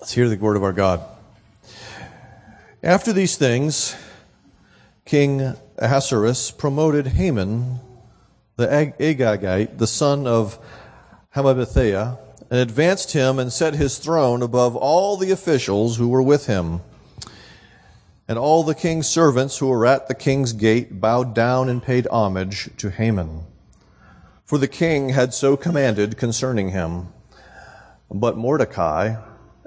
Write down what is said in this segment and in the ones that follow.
Let's hear the word of our God. After these things, King Ahasuerus promoted Haman, the Agagite, the son of Hammedatha, and advanced him and set his throne above all the officials who were with him. And all the king's servants who were at the king's gate bowed down and paid homage to Haman. For the king had so commanded concerning him. But Mordecai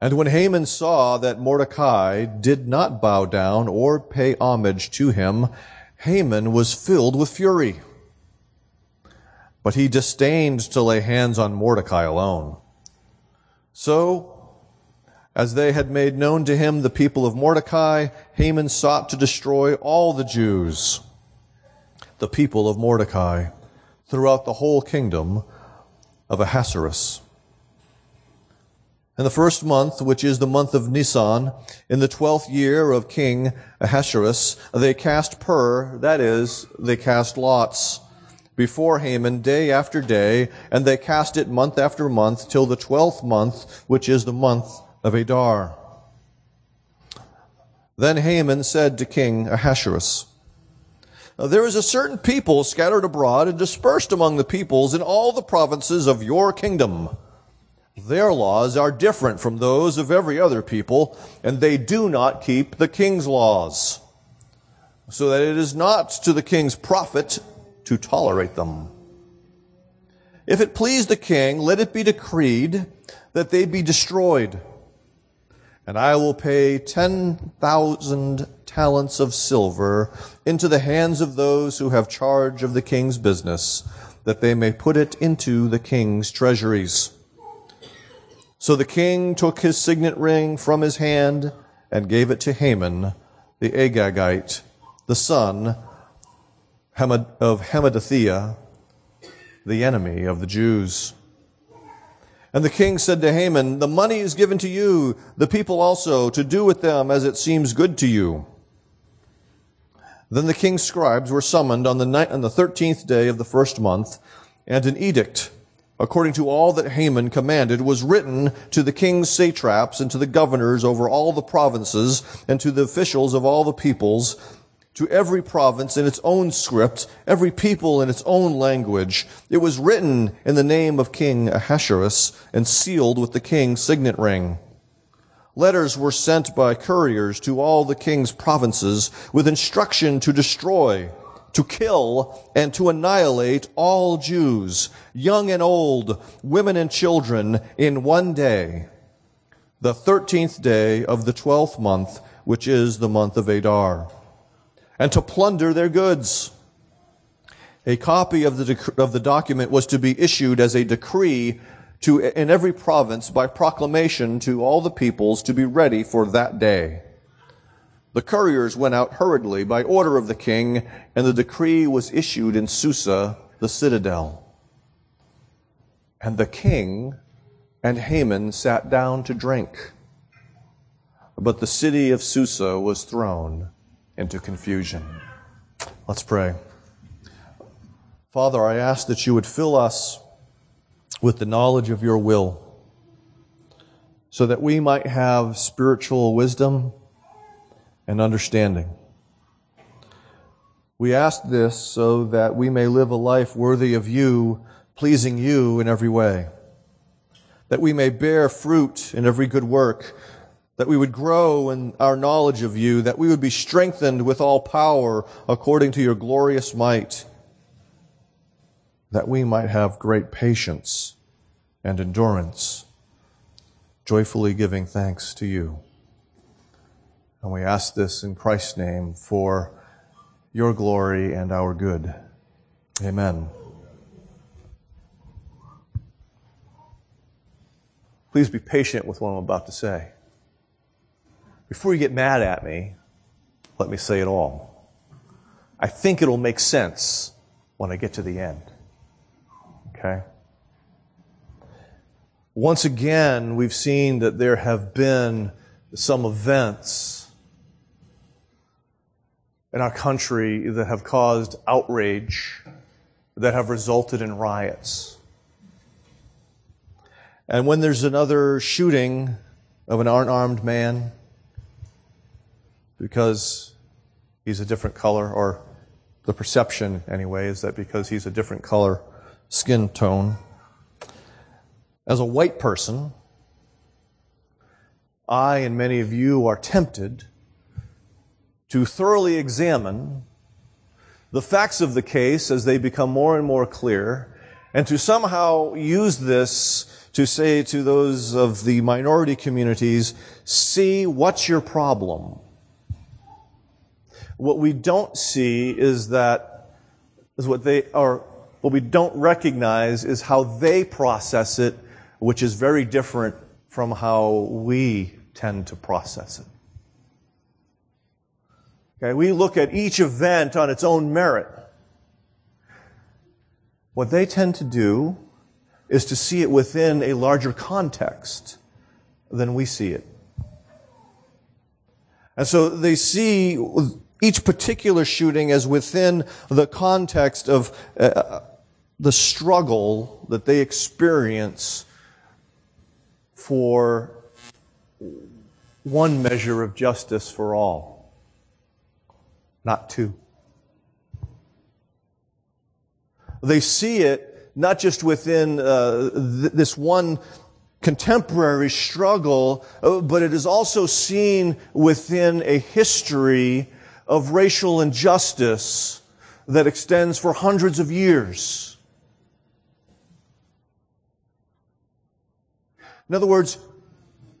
And when Haman saw that Mordecai did not bow down or pay homage to him, Haman was filled with fury. But he disdained to lay hands on Mordecai alone. So, as they had made known to him the people of Mordecai, Haman sought to destroy all the Jews, the people of Mordecai, throughout the whole kingdom of Ahasuerus. In the first month, which is the month of Nisan, in the twelfth year of King Ahasuerus, they cast pur, that is, they cast lots before Haman day after day, and they cast it month after month till the twelfth month, which is the month of Adar. Then Haman said to King Ahasuerus, There is a certain people scattered abroad and dispersed among the peoples in all the provinces of your kingdom. Their laws are different from those of every other people, and they do not keep the king's laws. So that it is not to the king's profit to tolerate them. If it please the king, let it be decreed that they be destroyed. And I will pay 10,000 talents of silver into the hands of those who have charge of the king's business, that they may put it into the king's treasuries. So the king took his signet ring from his hand and gave it to Haman, the Agagite, the son of Hammedatha, the enemy of the Jews. And the king said to Haman, The money is given to you, the people also, to do with them as it seems good to you. Then the king's scribes were summoned on the, ni- on the 13th day of the first month, and an edict, according to all that Haman commanded, was written to the king's satraps and to the governors over all the provinces and to the officials of all the peoples, to every province in its own script, every people in its own language. It was written in the name of King Ahasuerus and sealed with the king's signet ring. Letters were sent by couriers to all the king's provinces with instruction to destroy, to kill, and to annihilate all Jews, young and old, women and children, in one day, the thirteenth day of the twelfth month, which is the month of Adar and to plunder their goods. A copy of the, dec- of the document was to be issued as a decree to, in every province by proclamation to all the peoples to be ready for that day. The couriers went out hurriedly by order of the king, and the decree was issued in Susa, the citadel. And the king and Haman sat down to drink. But the city of Susa was thrown into confusion. Let's pray. Father, I ask that you would fill us with the knowledge of your will so that we might have spiritual wisdom and understanding. We ask this so that we may live a life worthy of you, pleasing you in every way. That we may bear fruit in every good work that we would grow in our knowledge of you, that we would be strengthened with all power according to your glorious might, that we might have great patience and endurance, joyfully giving thanks to you. And we ask this in Christ's name for your glory and our good. Amen. Please be patient with what I'm about to say. before you get mad at me, let me say it all. I think it'll make sense when I get to the end. Okay? Once again, we've seen that there have been some events in our country that have caused outrage, that have resulted in riots. And when there's another shooting of an unarmed man because he's a different color, or the perception anyway is that because he's a different color skin tone. As a white person, I and many of you are tempted to thoroughly examine the facts of the case as they become more and more clear, and to somehow use this to say to those of the minority communities, see what's your problem. What we don't see is that, is what they are, what we don't recognize is how they process it, which is very different from how we tend to process it. Okay, we look at each event on its own merit. What they tend to do is to see it within a larger context than we see it. And so they see each particular shooting as within the context of uh, the struggle that they experience for one measure of justice for all, not two. They see it not just within uh, th- this one contemporary struggle, uh, but it is also seen within a history of racial injustice that extends for hundreds of years. In other words,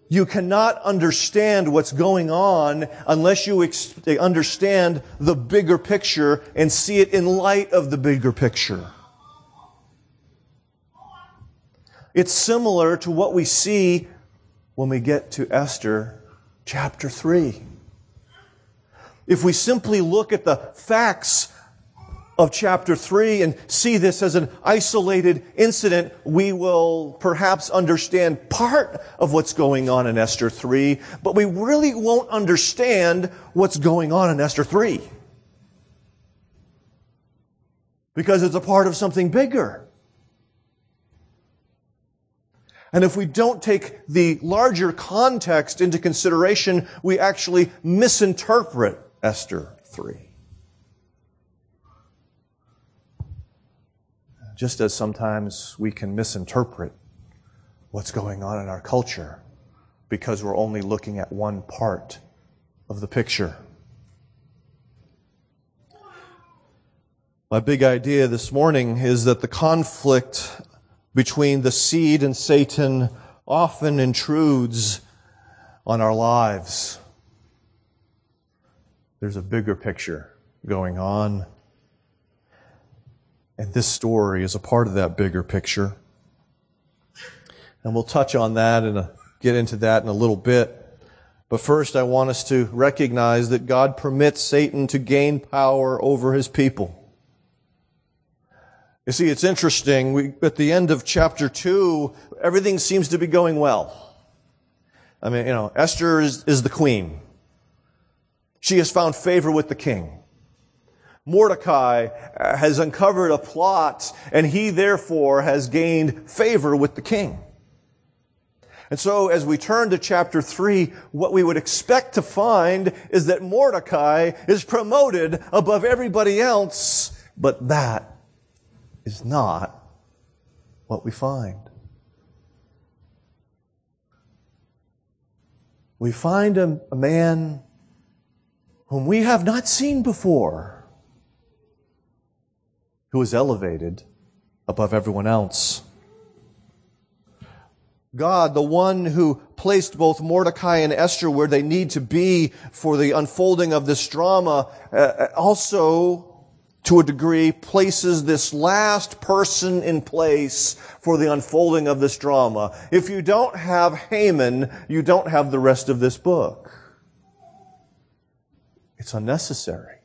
you cannot understand what's going on unless you ex- understand the bigger picture and see it in light of the bigger picture. It's similar to what we see when we get to Esther chapter 3. If we simply look at the facts of chapter 3 and see this as an isolated incident, we will perhaps understand part of what's going on in Esther 3, but we really won't understand what's going on in Esther 3. Because it's a part of something bigger. And if we don't take the larger context into consideration, we actually misinterpret Esther 3. Just as sometimes we can misinterpret what's going on in our culture because we're only looking at one part of the picture. My big idea this morning is that the conflict between the seed and Satan often intrudes on our lives. There's a bigger picture going on. And this story is a part of that bigger picture. And we'll touch on that and uh, get into that in a little bit. But first, I want us to recognize that God permits Satan to gain power over his people. You see, it's interesting. We, at the end of chapter two, everything seems to be going well. I mean, you know, Esther is, is the queen. She has found favor with the king. Mordecai uh, has uncovered a plot and he therefore has gained favor with the king. And so as we turn to chapter three, what we would expect to find is that Mordecai is promoted above everybody else, but that is not what we find. We find a, a man whom we have not seen before, who is elevated above everyone else. God, the one who placed both Mordecai and Esther where they need to be for the unfolding of this drama, uh, also to a degree, places this last person in place for the unfolding of this drama. If you don't have Haman, you don't have the rest of this book. It's unnecessary.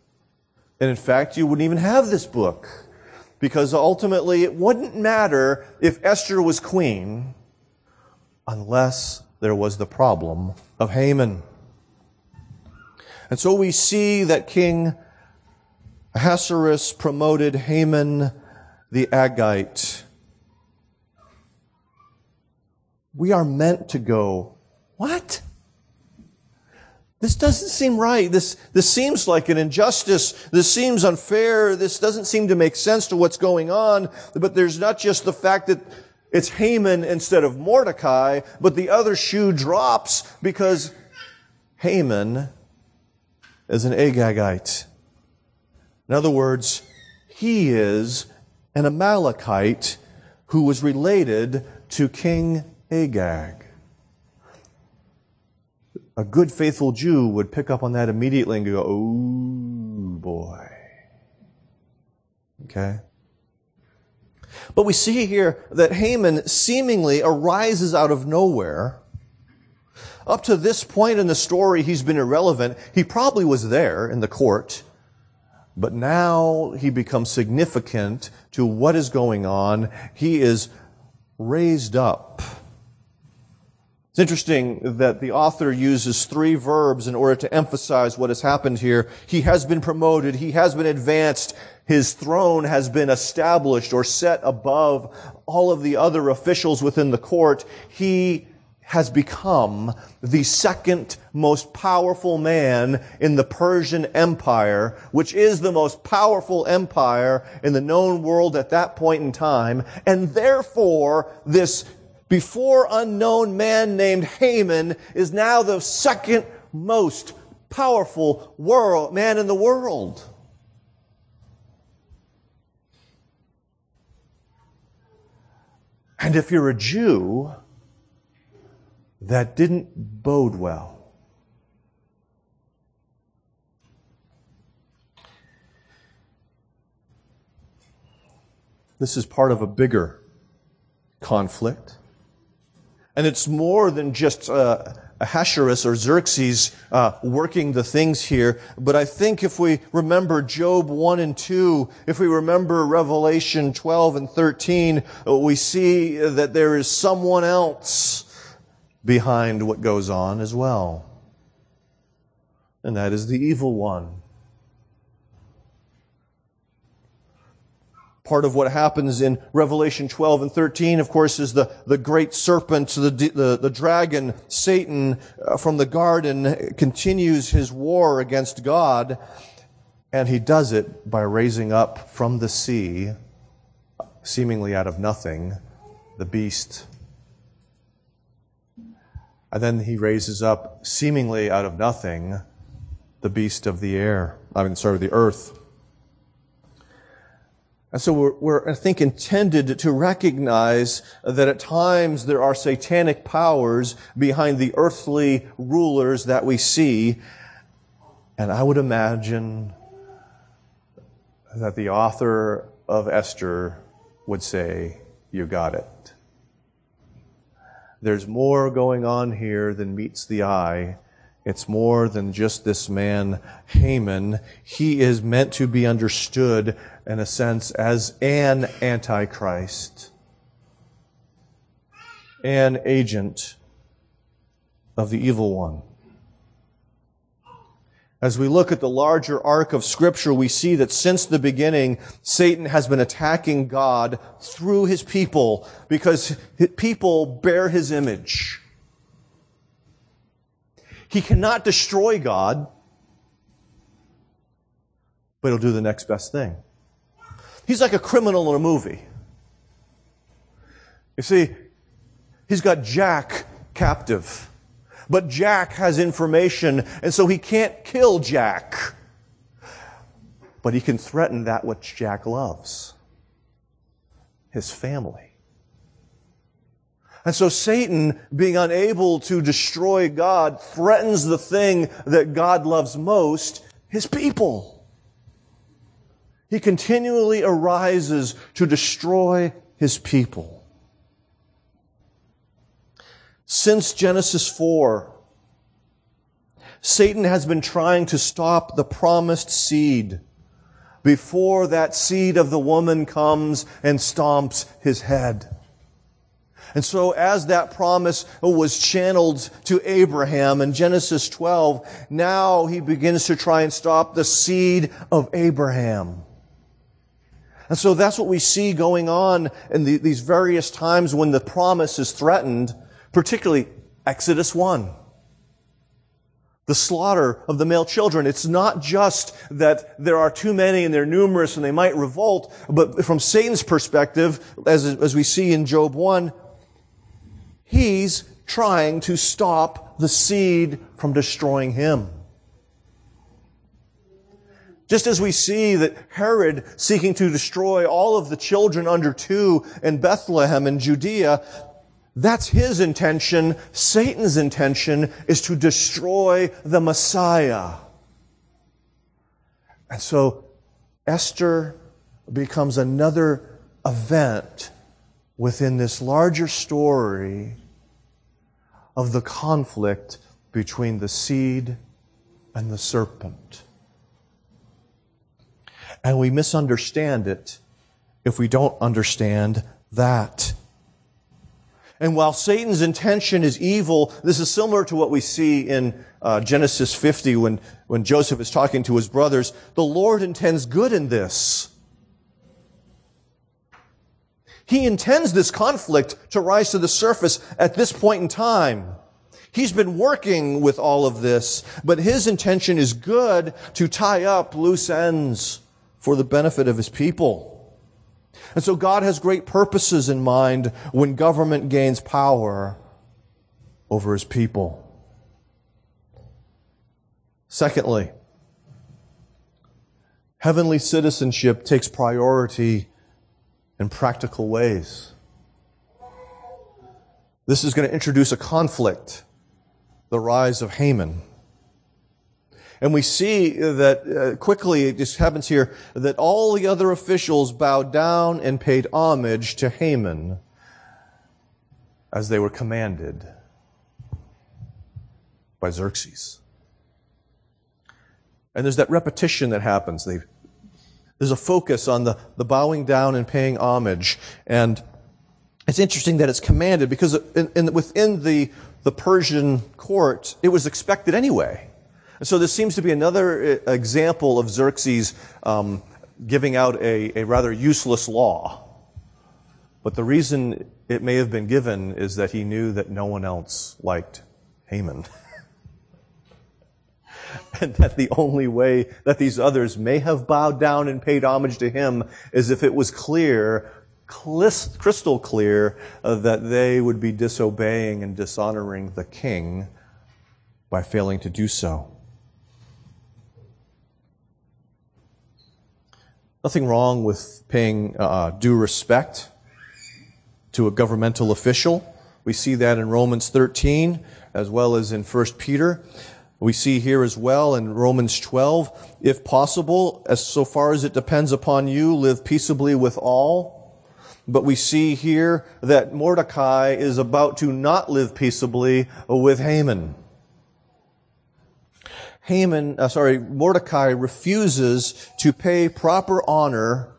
And in fact, you wouldn't even have this book because ultimately it wouldn't matter if Esther was queen unless there was the problem of Haman. And so we see that King Ahasuerus promoted Haman the Agagite. We are meant to go, what? This doesn't seem right. This, this seems like an injustice. This seems unfair. This doesn't seem to make sense to what's going on. But there's not just the fact that it's Haman instead of Mordecai, but the other shoe drops because Haman is an Agagite. In other words, he is an Amalekite who was related to King Agag. A good faithful Jew would pick up on that immediately and go, oh boy. Okay? But we see here that Haman seemingly arises out of nowhere. Up to this point in the story, he's been irrelevant. He probably was there in the court. But now he becomes significant to what is going on. He is raised up. It's interesting that the author uses three verbs in order to emphasize what has happened here. He has been promoted. He has been advanced. His throne has been established or set above all of the other officials within the court. He has become the second most powerful man in the Persian Empire, which is the most powerful empire in the known world at that point in time. And therefore, this before unknown man named Haman is now the second most powerful world, man in the world. And if you're a Jew, that didn't bode well. This is part of a bigger conflict. And it's more than just uh, Ahasuerus or Xerxes uh, working the things here. But I think if we remember Job 1 and 2, if we remember Revelation 12 and 13, uh, we see that there is someone else behind what goes on as well. And that is the evil one. Part of what happens in Revelation 12 and 13, of course, is the, the great serpent, the, the, the dragon, Satan, uh, from the garden, continues his war against God, and he does it by raising up from the sea, seemingly out of nothing, the beast. And then he raises up, seemingly out of nothing, the beast of the air. I mean, sorry, the earth. And so we're, we're, I think, intended to recognize that at times there are satanic powers behind the earthly rulers that we see. And I would imagine that the author of Esther would say, You got it. There's more going on here than meets the eye. It's more than just this man, Haman. He is meant to be understood in a sense, as an antichrist, an agent of the evil one. As we look at the larger arc of scripture, we see that since the beginning, Satan has been attacking God through his people because people bear his image. He cannot destroy God, but he'll do the next best thing. He's like a criminal in a movie. You see, he's got Jack captive. But Jack has information, and so he can't kill Jack. But he can threaten that which Jack loves his family. And so Satan, being unable to destroy God, threatens the thing that God loves most, his people. He continually arises to destroy his people. Since Genesis 4, Satan has been trying to stop the promised seed before that seed of the woman comes and stomps his head. And so as that promise was channeled to Abraham in Genesis 12, now he begins to try and stop the seed of Abraham. And so that's what we see going on in the, these various times when the promise is threatened, particularly Exodus 1 the slaughter of the male children. It's not just that there are too many and they're numerous and they might revolt, but from Satan's perspective, as, as we see in Job 1, he's trying to stop the seed from destroying him. Just as we see that Herod seeking to destroy all of the children under two in Bethlehem and Judea, that's his intention. Satan's intention is to destroy the Messiah. And so Esther becomes another event within this larger story of the conflict between the seed and the serpent. And we misunderstand it if we don't understand that. And while Satan's intention is evil, this is similar to what we see in uh, Genesis 50 when, when Joseph is talking to his brothers. The Lord intends good in this. He intends this conflict to rise to the surface at this point in time. He's been working with all of this, but his intention is good to tie up loose ends for the benefit of his people. And so God has great purposes in mind when government gains power over his people. Secondly, heavenly citizenship takes priority in practical ways. This is going to introduce a conflict, the rise of Haman. And we see that uh, quickly, it just happens here, that all the other officials bowed down and paid homage to Haman as they were commanded by Xerxes. And there's that repetition that happens. They, there's a focus on the, the bowing down and paying homage. And it's interesting that it's commanded because in, in, within the, the Persian court, it was expected anyway. And so this seems to be another uh, example of Xerxes um, giving out a, a rather useless law. But the reason it may have been given is that he knew that no one else liked Haman. and that the only way that these others may have bowed down and paid homage to him is if it was clear, crystal clear, uh, that they would be disobeying and dishonoring the king by failing to do so. Nothing wrong with paying uh, due respect to a governmental official. We see that in Romans 13 as well as in 1 Peter. We see here as well in Romans 12, if possible, as so far as it depends upon you, live peaceably with all. But we see here that Mordecai is about to not live peaceably with Haman. Haman, uh, sorry, Mordecai refuses to pay proper honor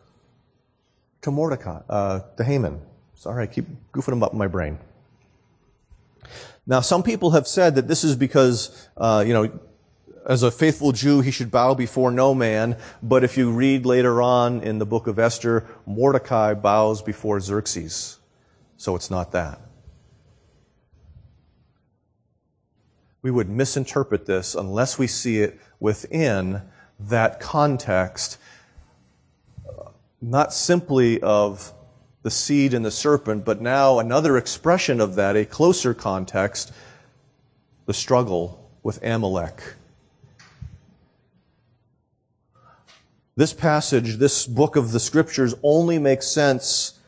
to Mordecai, uh, to Haman. Sorry, I keep goofing them up in my brain. Now, some people have said that this is because, uh, you know, as a faithful Jew, he should bow before no man. But if you read later on in the book of Esther, Mordecai bows before Xerxes. So it's not that. we would misinterpret this unless we see it within that context, not simply of the seed and the serpent, but now another expression of that, a closer context, the struggle with Amalek. This passage, this book of the scriptures only makes sense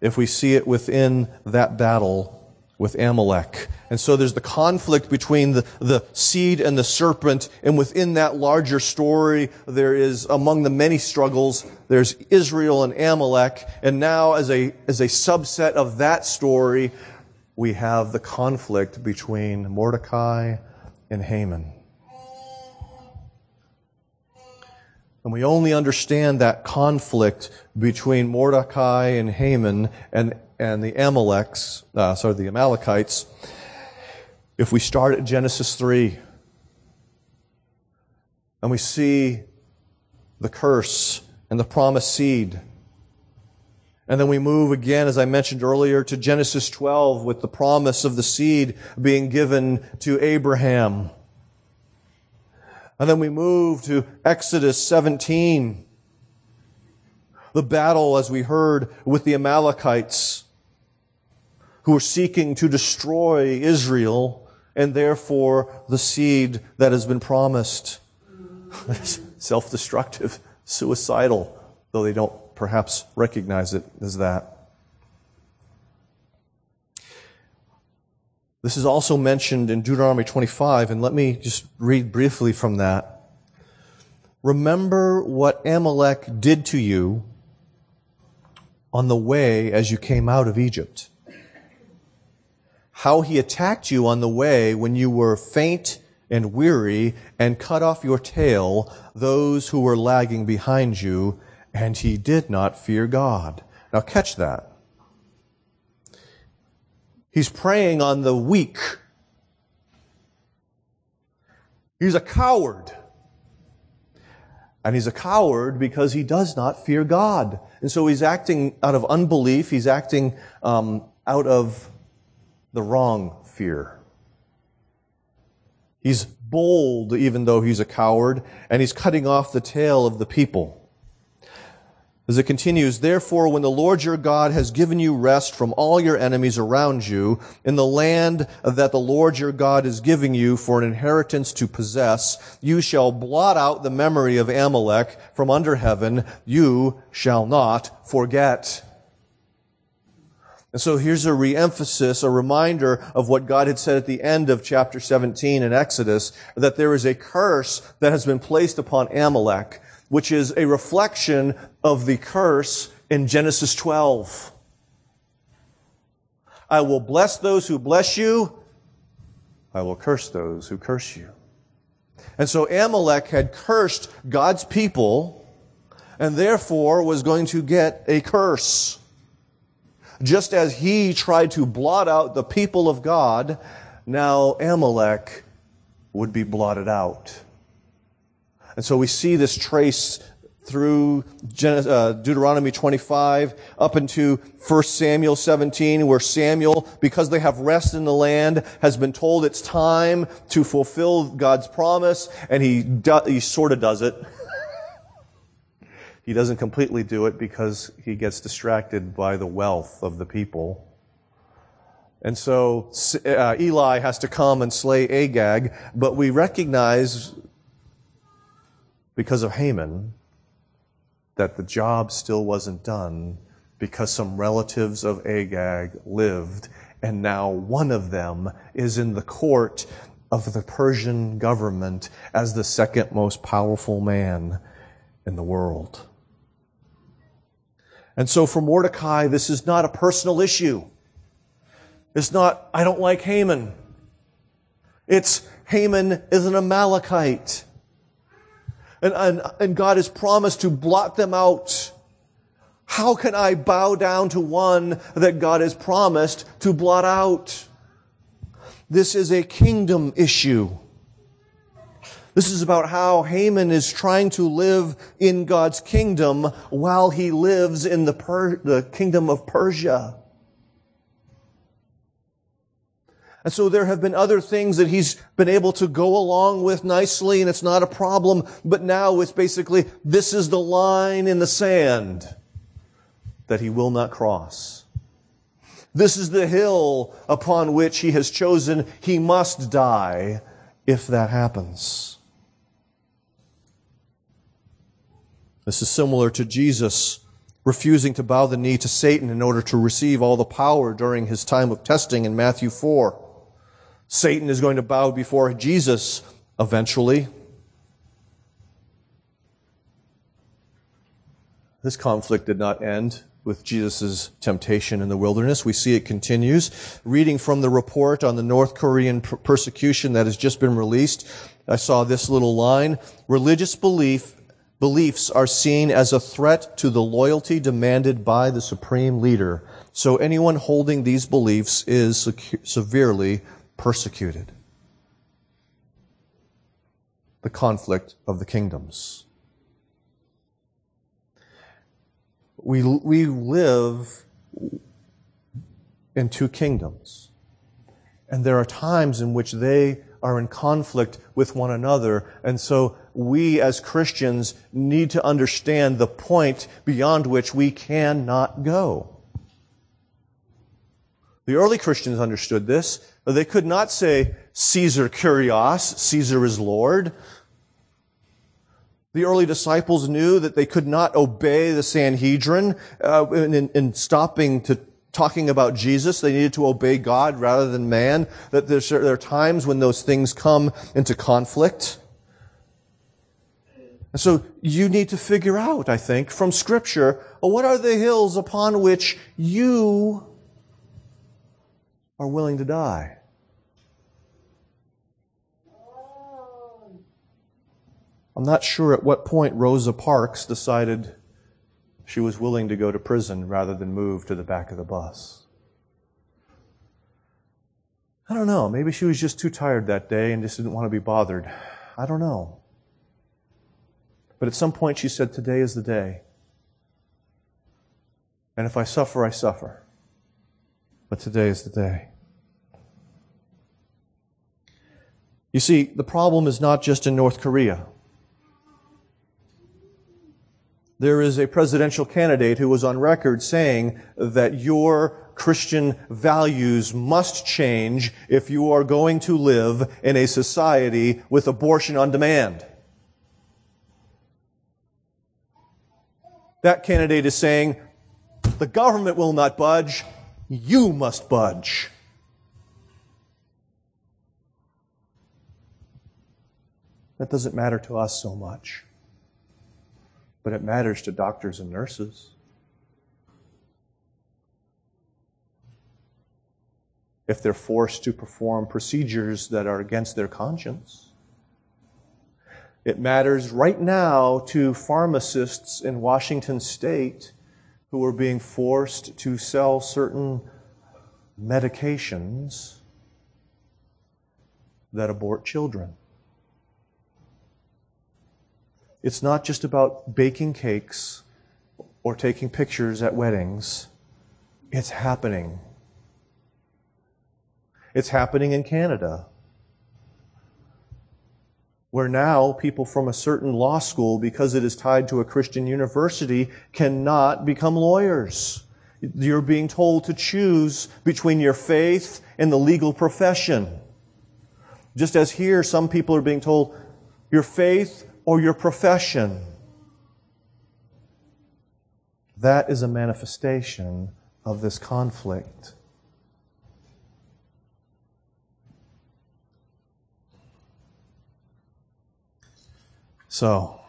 if we see it within that battle with Amalek. And so there's the conflict between the, the seed and the serpent. And within that larger story, there is among the many struggles, there's Israel and Amalek. And now as a, as a subset of that story, we have the conflict between Mordecai and Haman. And we only understand that conflict between Mordecai and Haman and and the Amaleks, uh, sorry, the Amalekites, if we start at Genesis 3 and we see the curse and the promised seed. And then we move again, as I mentioned earlier, to Genesis 12 with the promise of the seed being given to Abraham. And then we move to Exodus 17. The battle, as we heard, with the Amalekites who are seeking to destroy Israel and therefore the seed that has been promised. Self-destructive, suicidal, though they don't perhaps recognize it as that. This is also mentioned in Deuteronomy 25, and let me just read briefly from that. Remember what Amalek did to you on the way as you came out of Egypt. How he attacked you on the way when you were faint and weary and cut off your tail those who were lagging behind you, and he did not fear God. Now catch that. He's preying on the weak. He's a coward. And he's a coward because he does not fear God. And so he's acting out of unbelief. He's acting um, out of the wrong fear. He's bold even though he's a coward, and he's cutting off the tail of the people. As it continues, therefore, when the Lord your God has given you rest from all your enemies around you in the land that the Lord your God is giving you for an inheritance to possess, you shall blot out the memory of Amalek from under heaven. You shall not forget. And so here's a reemphasis, a reminder of what God had said at the end of chapter 17 in Exodus, that there is a curse that has been placed upon Amalek which is a reflection of the curse in Genesis 12. I will bless those who bless you. I will curse those who curse you. And so Amalek had cursed God's people and therefore was going to get a curse. Just as he tried to blot out the people of God, now Amalek would be blotted out. And so we see this trace through uh, Deuteronomy 25 up into 1 Samuel 17 where Samuel, because they have rest in the land, has been told it's time to fulfill God's promise and he, do, he sort of does it. he doesn't completely do it because he gets distracted by the wealth of the people. And so uh, Eli has to come and slay Agag, but we recognize because of Haman that the job still wasn't done because some relatives of Agag lived, and now one of them is in the court of the Persian government as the second most powerful man in the world. And so for Mordecai, this is not a personal issue. It's not, I don't like Haman. It's Haman is an Amalekite. And, and, and God has promised to blot them out. How can I bow down to one that God has promised to blot out? This is a kingdom issue. This is about how Haman is trying to live in God's kingdom while he lives in the, per- the kingdom of Persia. And so there have been other things that he's been able to go along with nicely and it's not a problem. But now it's basically, this is the line in the sand that he will not cross. This is the hill upon which he has chosen he must die if that happens. This is similar to Jesus refusing to bow the knee to Satan in order to receive all the power during his time of testing in Matthew 4. Satan is going to bow before Jesus eventually. This conflict did not end with Jesus' temptation in the wilderness. We see it continues. Reading from the report on the North Korean persecution that has just been released, I saw this little line. Religious belief beliefs are seen as a threat to the loyalty demanded by the supreme leader. So anyone holding these beliefs is severely persecuted. The conflict of the kingdoms. We, we live in two kingdoms. And there are times in which they are in conflict with one another. And so we as Christians need to understand the point beyond which we cannot go. The early Christians understood this. They could not say, Caesar kurios, Caesar is Lord. The early disciples knew that they could not obey the Sanhedrin uh, in, in stopping to talking about Jesus. They needed to obey God rather than man. That there are times when those things come into conflict. And so you need to figure out, I think, from Scripture, uh, what are the hills upon which you are willing to die? I'm not sure at what point Rosa Parks decided she was willing to go to prison rather than move to the back of the bus. I don't know. Maybe she was just too tired that day and just didn't want to be bothered. I don't know. But at some point she said, Today is the day. And if I suffer, I suffer. But today is the day. You see, the problem is not just in North Korea there is a presidential candidate who was on record saying that your Christian values must change if you are going to live in a society with abortion on demand. That candidate is saying, the government will not budge, you must budge. That doesn't matter to us so much but it matters to doctors and nurses. If they're forced to perform procedures that are against their conscience. It matters right now to pharmacists in Washington state who are being forced to sell certain medications that abort children. It's not just about baking cakes or taking pictures at weddings. It's happening. It's happening in Canada, where now people from a certain law school, because it is tied to a Christian university, cannot become lawyers. You're being told to choose between your faith and the legal profession. Just as here, some people are being told your faith or your profession. That is a manifestation of this conflict. So,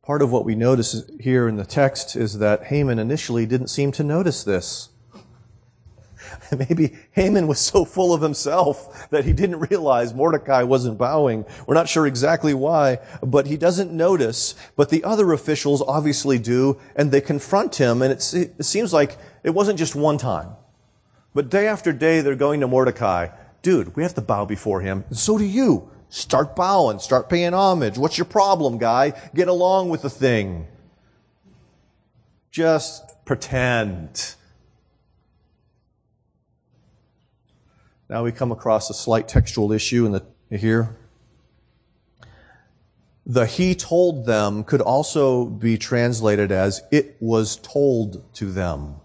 part of what we notice here in the text is that Haman initially didn't seem to notice this. Maybe Haman was so full of himself that he didn't realize Mordecai wasn't bowing. We're not sure exactly why, but he doesn't notice. But the other officials obviously do, and they confront him, and it, it seems like it wasn't just one time. But day after day, they're going to Mordecai. Dude, we have to bow before him. So do you. Start bowing. Start paying homage. What's your problem, guy? Get along with the thing. Just pretend. Now we come across a slight textual issue in the here. The he told them could also be translated as it was told to them.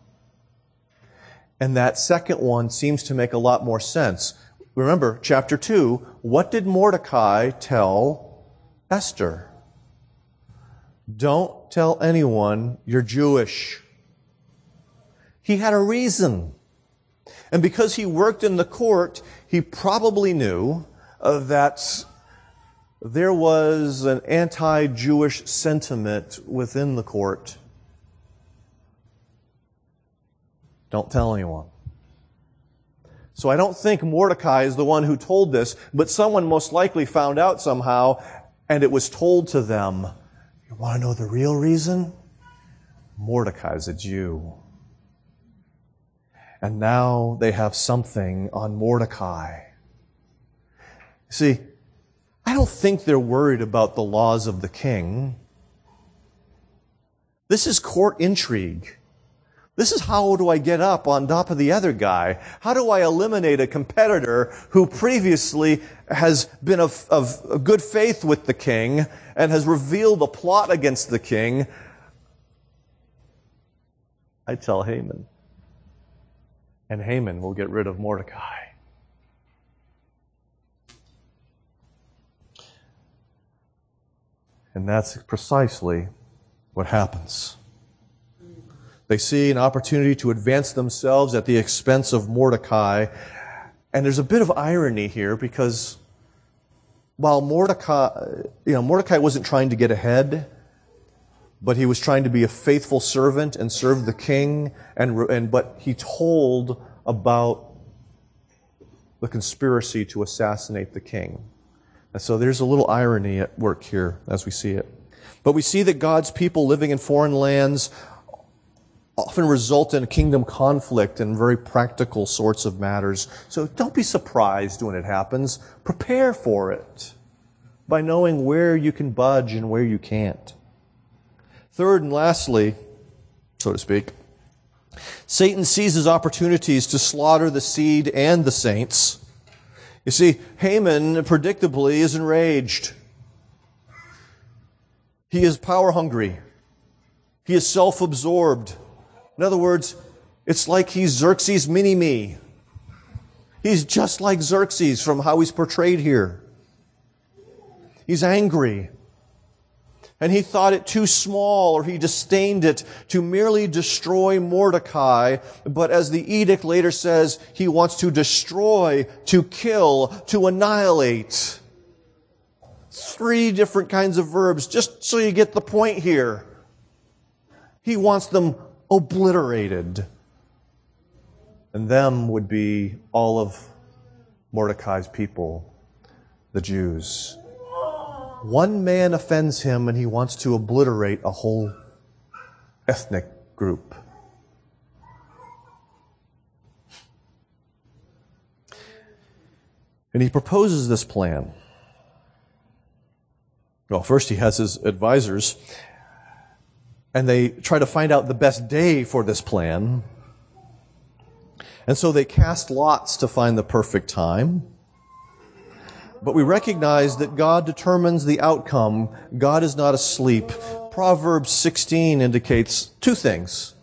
And that second one seems to make a lot more sense. Remember, chapter 2, what did Mordecai tell Esther? Don't tell anyone you're Jewish. He had a reason. And because he worked in the court, he probably knew uh, that there was an anti Jewish sentiment within the court. Don't tell anyone. So I don't think Mordecai is the one who told this, but someone most likely found out somehow and it was told to them. You want to know the real reason? Mordecai's a Jew. And now they have something on Mordecai. See, I don't think they're worried about the laws of the king. This is court intrigue. This is how do I get up on top of the other guy? How do I eliminate a competitor who previously has been of, of good faith with the king and has revealed a plot against the king? I tell Haman. And Haman will get rid of Mordecai. And that's precisely what happens. They see an opportunity to advance themselves at the expense of Mordecai. And there's a bit of irony here because while Mordecai, you know, Mordecai wasn't trying to get ahead, but he was trying to be a faithful servant and serve the king, and, and but he told about the conspiracy to assassinate the king. And so there's a little irony at work here as we see it. But we see that God's people living in foreign lands often result in kingdom conflict and very practical sorts of matters. So don't be surprised when it happens. Prepare for it by knowing where you can budge and where you can't. Third and lastly, so to speak, Satan seizes opportunities to slaughter the seed and the saints. You see, Haman predictably is enraged. He is power hungry. He is self absorbed. In other words, it's like he's Xerxes mini me. He's just like Xerxes from how he's portrayed here. He's angry. And he thought it too small or he disdained it to merely destroy Mordecai. But as the edict later says, he wants to destroy, to kill, to annihilate. Three different kinds of verbs, just so you get the point here. He wants them obliterated. And them would be all of Mordecai's people, the Jews. One man offends him and he wants to obliterate a whole ethnic group. And he proposes this plan. Well, first he has his advisors and they try to find out the best day for this plan. And so they cast lots to find the perfect time. But we recognize that God determines the outcome. God is not asleep. Proverbs 16 indicates two things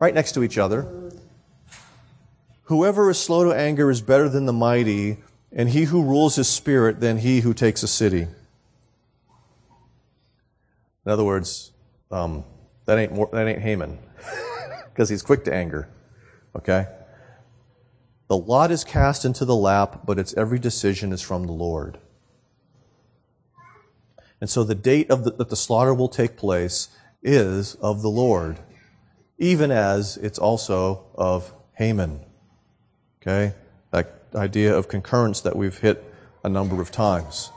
right next to each other. Whoever is slow to anger is better than the mighty, and he who rules his spirit than he who takes a city. In other words, um, that ain't that ain't Haman, because he's quick to anger. Okay. The lot is cast into the lap, but its every decision is from the Lord. And so the date of the, that the slaughter will take place is of the Lord, even as it's also of Haman. Okay? That idea of concurrence that we've hit a number of times.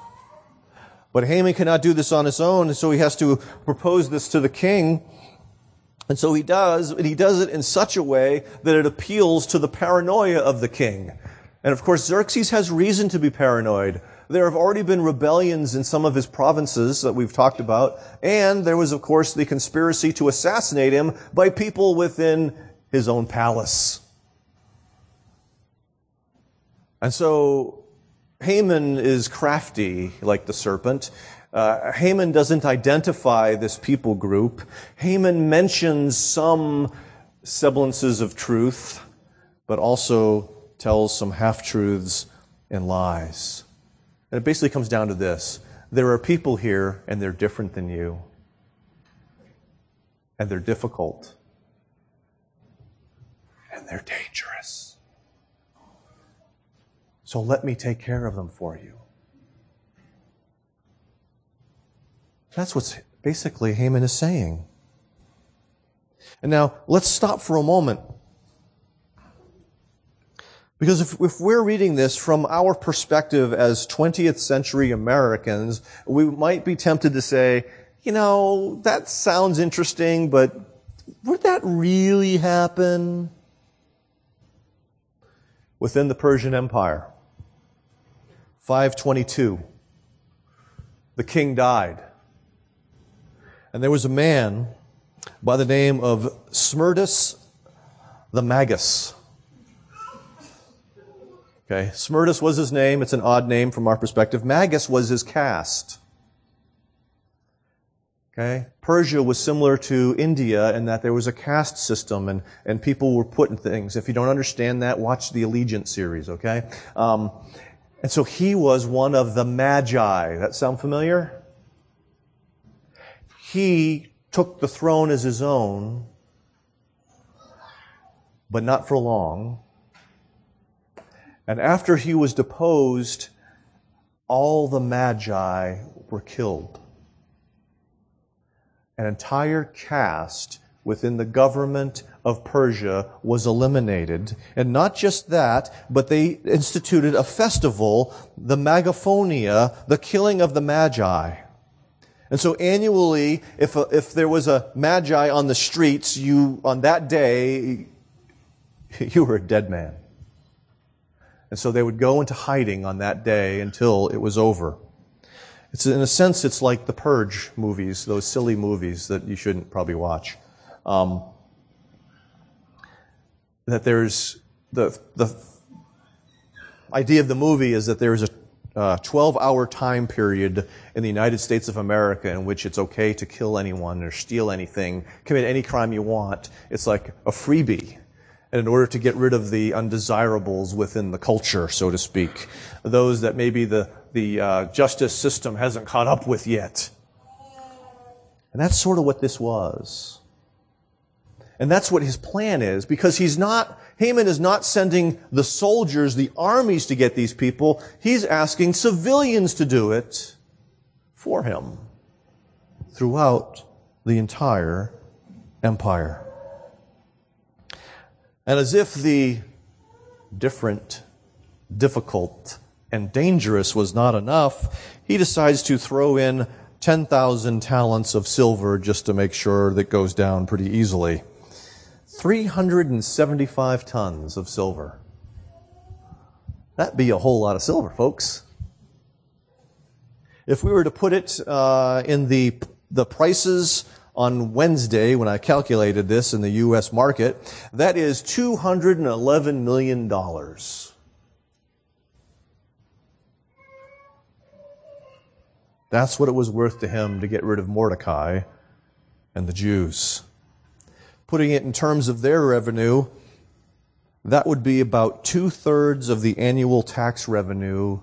But Haman cannot do this on his own, and so he has to propose this to the king. And so he does, and he does it in such a way that it appeals to the paranoia of the king. And of course, Xerxes has reason to be paranoid. There have already been rebellions in some of his provinces that we've talked about, and there was, of course, the conspiracy to assassinate him by people within his own palace. And so Haman is crafty like the serpent. Uh, Haman doesn't identify this people group. Haman mentions some semblances of truth, but also tells some half truths and lies. And it basically comes down to this there are people here, and they're different than you, and they're difficult, and they're dangerous. So let me take care of them for you. That's what basically Haman is saying. And now let's stop for a moment. Because if, if, we're reading this from our perspective as 20th century Americans, we might be tempted to say, you know, that sounds interesting, but would that really happen? Within the Persian Empire, 522, the king died. And there was a man by the name of Smerdis the Magus. Okay, Smerdis was his name. It's an odd name from our perspective. Magus was his caste. Okay? Persia was similar to India in that there was a caste system and, and people were put in things. If you don't understand that, watch the Allegiance series, okay? Um, and so he was one of the Magi. That sound familiar? He took the throne as his own, but not for long. And after he was deposed, all the Magi were killed an entire caste within the government of Persia was eliminated. And not just that, but they instituted a festival, the Magophonia, the killing of the Magi. And so annually, if, a, if there was a Magi on the streets, you, on that day, you were a dead man. And so they would go into hiding on that day until it was over. It's in a sense, it's like the Purge movies, those silly movies that you shouldn't probably watch. Um, that there's the the idea of the movie is that there's a uh, 12 hour time period in the United States of America in which it's okay to kill anyone or steal anything, commit any crime you want. It's like a freebie. And in order to get rid of the undesirables within the culture, so to speak, those that maybe the, the uh, justice system hasn't caught up with yet. And that's sort of what this was. And that's what his plan is, because he's not, Haman is not sending the soldiers, the armies to get these people. He's asking civilians to do it for him throughout the entire empire. And as if the different, difficult, and dangerous was not enough, he decides to throw in 10,000 talents of silver just to make sure that goes down pretty easily. 375 tons of silver. That'd be a whole lot of silver, folks. If we were to put it uh, in the the prices on Wednesday when I calculated this in the U.S. market, that is 211 million dollars. That's what it was worth to him to get rid of Mordecai and the Jews. Putting it in terms of their revenue, that would be about two thirds of the annual tax revenue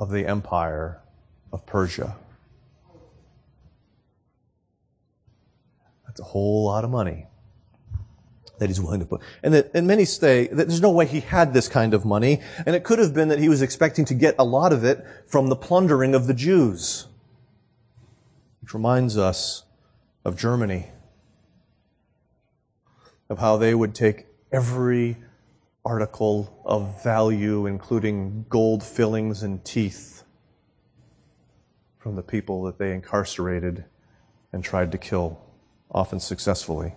of the empire of Persia. That's a whole lot of money that he's willing to put. And, that, and many say that there's no way he had this kind of money, and it could have been that he was expecting to get a lot of it from the plundering of the Jews. Which reminds us of Germany, of how they would take every article of value, including gold fillings and teeth, from the people that they incarcerated and tried to kill, often successfully.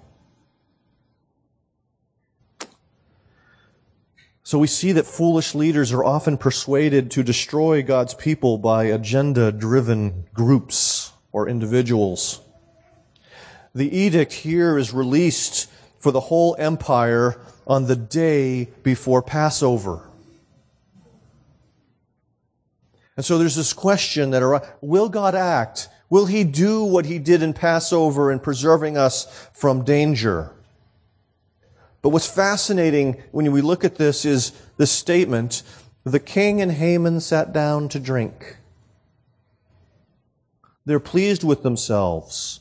So we see that foolish leaders are often persuaded to destroy God's people by agenda driven groups or individuals. The edict here is released for the whole empire on the day before Passover. And so there's this question that arises, will God act? Will he do what he did in Passover in preserving us from danger? But what's fascinating when we look at this is the statement, the king and Haman sat down to drink. They're pleased with themselves.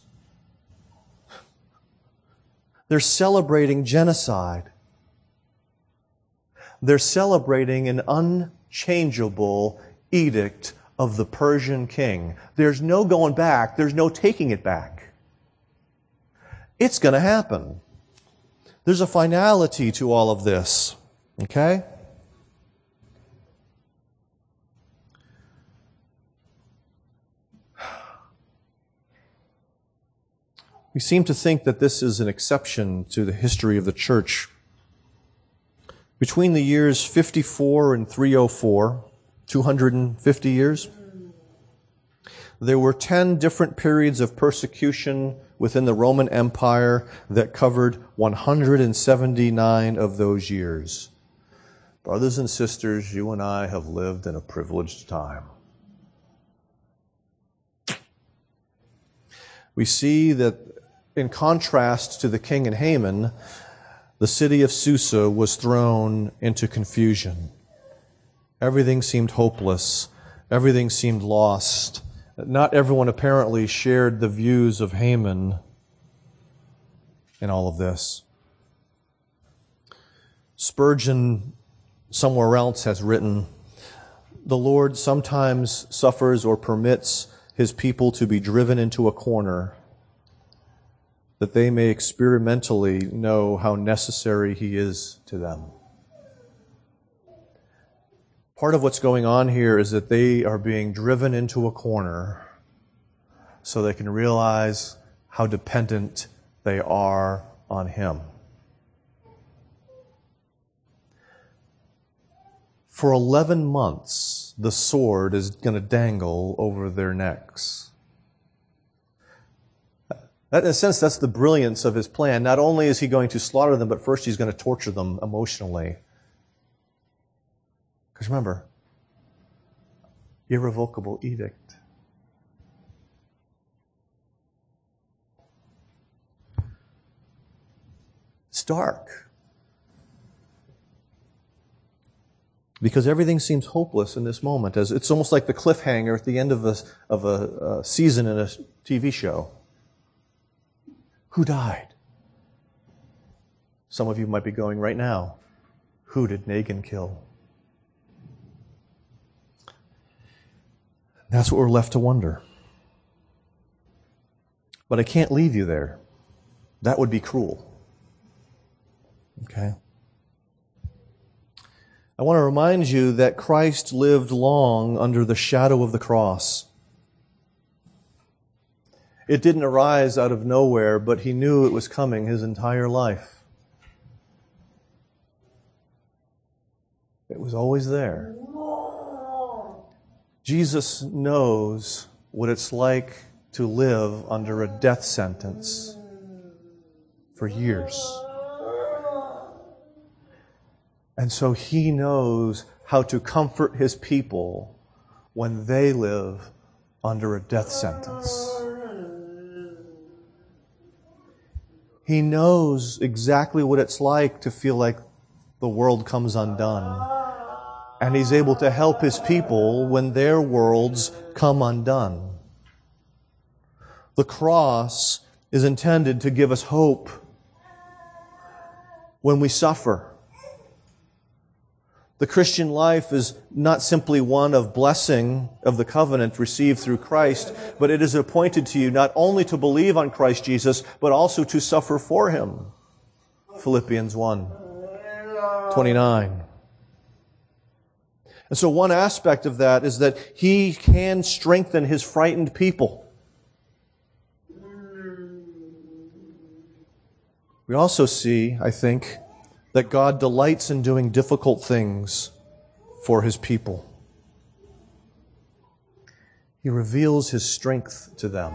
They're celebrating genocide. They're celebrating an unchangeable edict of the Persian king. There's no going back. There's no taking it back. It's going to happen. There's a finality to all of this. Okay? We seem to think that this is an exception to the history of the church. Between the years 54 and 304, 250 years, there were 10 different periods of persecution within the Roman Empire that covered 179 of those years. Brothers and sisters, you and I have lived in a privileged time. We see that in contrast to the king and Haman, the city of Susa was thrown into confusion. Everything seemed hopeless. Everything seemed lost. Not everyone apparently shared the views of Haman in all of this. Spurgeon, somewhere else, has written The Lord sometimes suffers or permits his people to be driven into a corner that they may experimentally know how necessary he is to them. Part of what's going on here is that they are being driven into a corner so they can realize how dependent they are on him. For 11 months, the sword is going to dangle over their necks. That, in a sense, that's the brilliance of his plan. Not only is he going to slaughter them, but first he's going to torture them emotionally. Because remember, irrevocable edict. It's dark. Because everything seems hopeless in this moment. As it's almost like the cliffhanger at the end of a, of a, a season in a TV show. Who died? Some of you might be going right now. Who did Negan kill? That's what we're left to wonder. But I can't leave you there. That would be cruel. Okay? I want to remind you that Christ lived long under the shadow of the cross. It didn't arise out of nowhere, but he knew it was coming his entire life. It was always there. Jesus knows what it's like to live under a death sentence for years. And so he knows how to comfort his people when they live under a death sentence. He knows exactly what it's like to feel like the world comes undone. And he's able to help his people when their worlds come undone. The cross is intended to give us hope when we suffer. The Christian life is not simply one of blessing of the covenant received through Christ, but it is appointed to you not only to believe on Christ Jesus, but also to suffer for him. Philippians 1 29. And so one aspect of that is that he can strengthen his frightened people. We also see, I think, that God delights in doing difficult things for his people. He reveals his strength to them.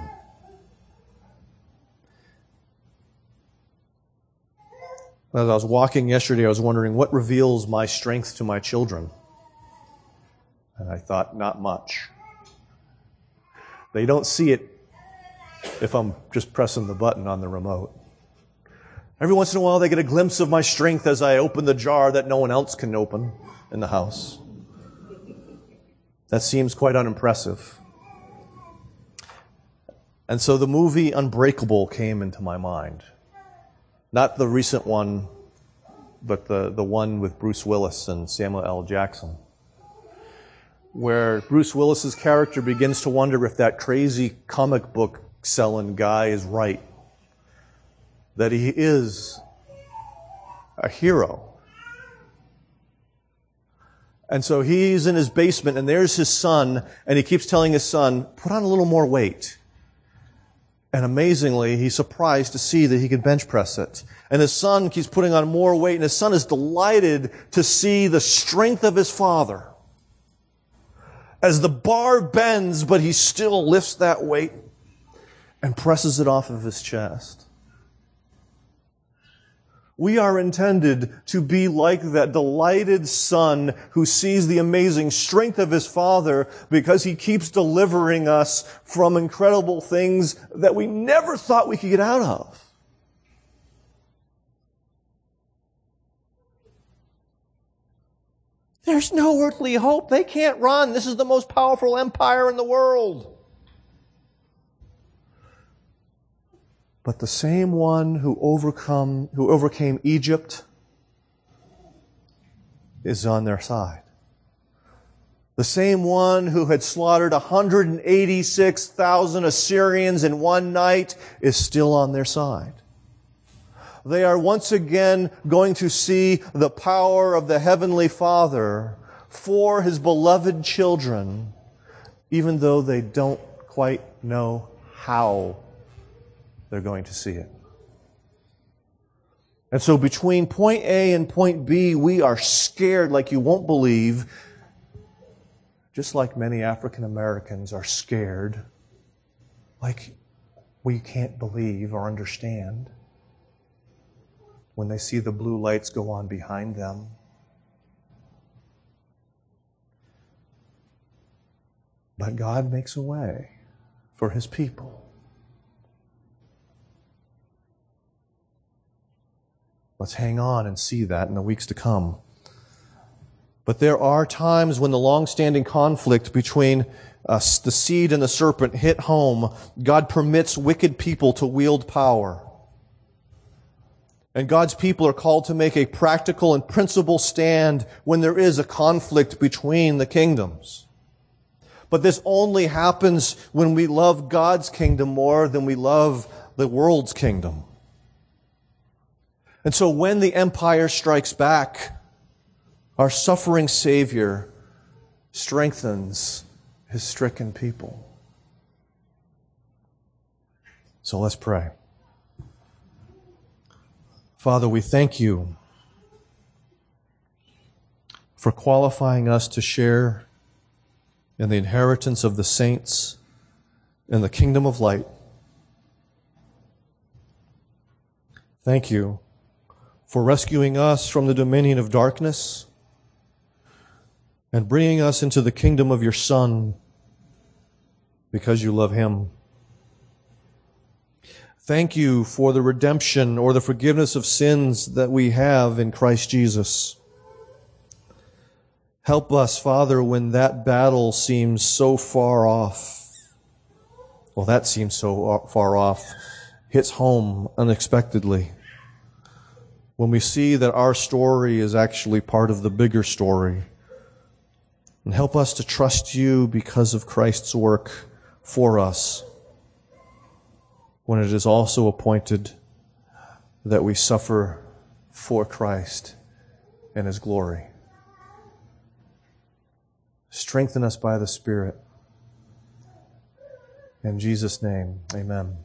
As I was walking yesterday, I was wondering what reveals my strength to my children. And I thought, not much. They don't see it if I'm just pressing the button on the remote. Every once in a while, they get a glimpse of my strength as I open the jar that no one else can open in the house. That seems quite unimpressive. And so the movie Unbreakable came into my mind. Not the recent one, but the, the one with Bruce Willis and Samuel L. Jackson. Where Bruce Willis's character begins to wonder if that crazy comic book selling guy is right that he is a hero. And so he's in his basement and there's his son and he keeps telling his son, put on a little more weight. And amazingly, he's surprised to see that he can bench press it. And his son keeps putting on more weight and his son is delighted to see the strength of his father. As the bar bends, but he still lifts that weight and presses it off of his chest. We are intended to be like that delighted son who sees the amazing strength of his father because he keeps delivering us from incredible things that we never thought we could get out of. There's no earthly hope. They can't run. This is the most powerful empire in the world. But the same one who overcome, who overcame Egypt is on their side. The same one who had slaughtered 186,000 Assyrians in one night is still on their side. They are once again going to see the power of the Heavenly Father for His beloved children, even though they don't quite know how they're going to see it. And so between point A and point B, we are scared like you won't believe, just like many African Americans are scared, like we can't believe or understand when they see the blue lights go on behind them. But God makes a way for his people. Let's hang on and see that in the weeks to come. But there are times when the long-standing conflict between uh, the seed and the serpent hit home. God permits wicked people to wield power. And God's people are called to make a practical and principled stand when there is a conflict between the kingdoms. But this only happens when we love God's kingdom more than we love the world's kingdom. And so when the empire strikes back, our suffering Savior strengthens his stricken people. So let's pray. Father, we thank you for qualifying us to share in the inheritance of the saints in the kingdom of light. Thank you for rescuing us from the dominion of darkness and bringing us into the kingdom of your Son because you love him. Thank you for the redemption or the forgiveness of sins that we have in Christ Jesus. Help us, Father, when that battle seems so far off. Well, that seems so far off. Hits home unexpectedly when we see that our story is actually part of the bigger story. And help us to trust you because of Christ's work for us when it is also appointed that we suffer for Christ and his glory. Strengthen us by the Spirit. In Jesus' name, amen.